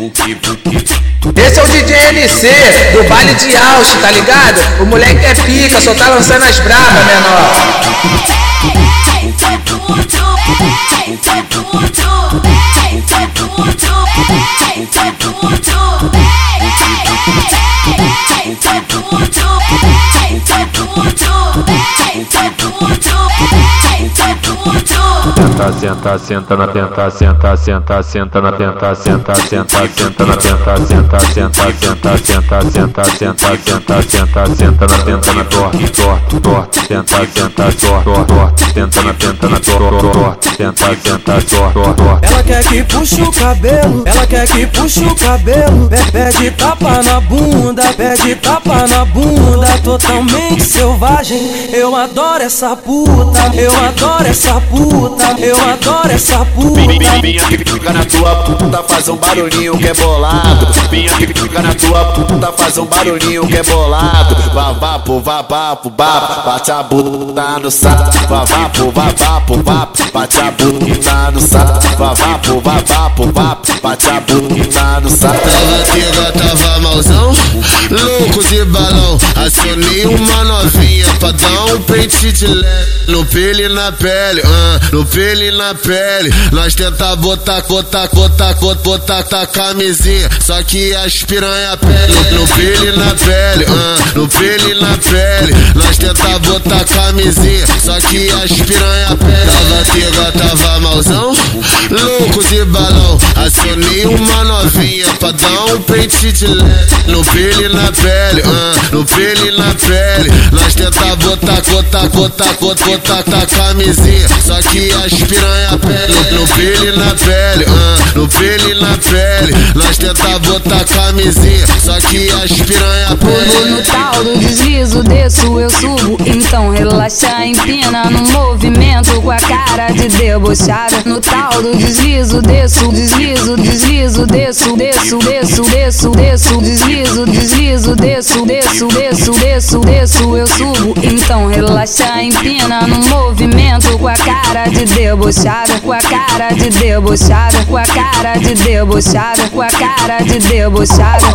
Esse é o DJ NC do baile de Ausch, tá ligado? O moleque é pica, só tá lançando as brabas, menor. senta, sentar, senta na tentar, sentar, sentar, senta na tentar, sentar, sentar, senta na tentar, senta, senta, senta, senta, senta, senta, senta, senta na senta na torta, torta, torta, senta, senta, torta, torta, senta na senta na torta, torta, senta, senta, torta, torta. Ela quer que puxe o cabelo, ela quer que puxe o cabelo, pede tapa na bunda, pede tapa na bunda, totalmente selvagem. Eu adoro essa puta, eu adoro essa puta, eu adoro essa puta. Minha que fica na tua puta, faz um barulhinho que é bolado. Minha que fica na tua puta, faz um barulhinho que é bolado. Vá, vá, pô, vá, vá, pô, bate a bunda no saco. Vá, vá, vá, vá, pô, bate a bunda no saco. Vá, vá, pô, vá, vá, pô, bate a bunda no saco. Pega, tava malzão, louco de balão. Acionei uma novinha pra dar um pente de leve. No pele na pele, ah, no pele na pele. Nós tenta botar, botar, botar, botar, botar, tá camisinha. Só que as piranha pele. No, pele na pele, ah, no pele na pele. Nós tenta botar camisinha. Só que as piranha pele. Tava pega, tava malzão, louco de balão. Acionei uma novinha dar um pente de leve. No pele na pele, ah, no pele na pele. Nós tenta botar, botar, botar, botar, tá camisinha. Só que as piranha pele. No, pele na pele, ah, no pele e na pele. Nós tenta botar camisinha. Só que as piranha pele. No tal do deslizo, desço, eu subo. Então relaxa, empina no movimento com a cara de debochada. No tal do deslizo, desço, deslizo, deslizo, desço, desço, desço, desço, desço, deslizo, deslizo, desço, desço, desço, desço, desço, eu subo. Então relaxa, empina no movimento com a cara de debochada, com a cara de debochada, com a cara de debochada, com a cara de debochada.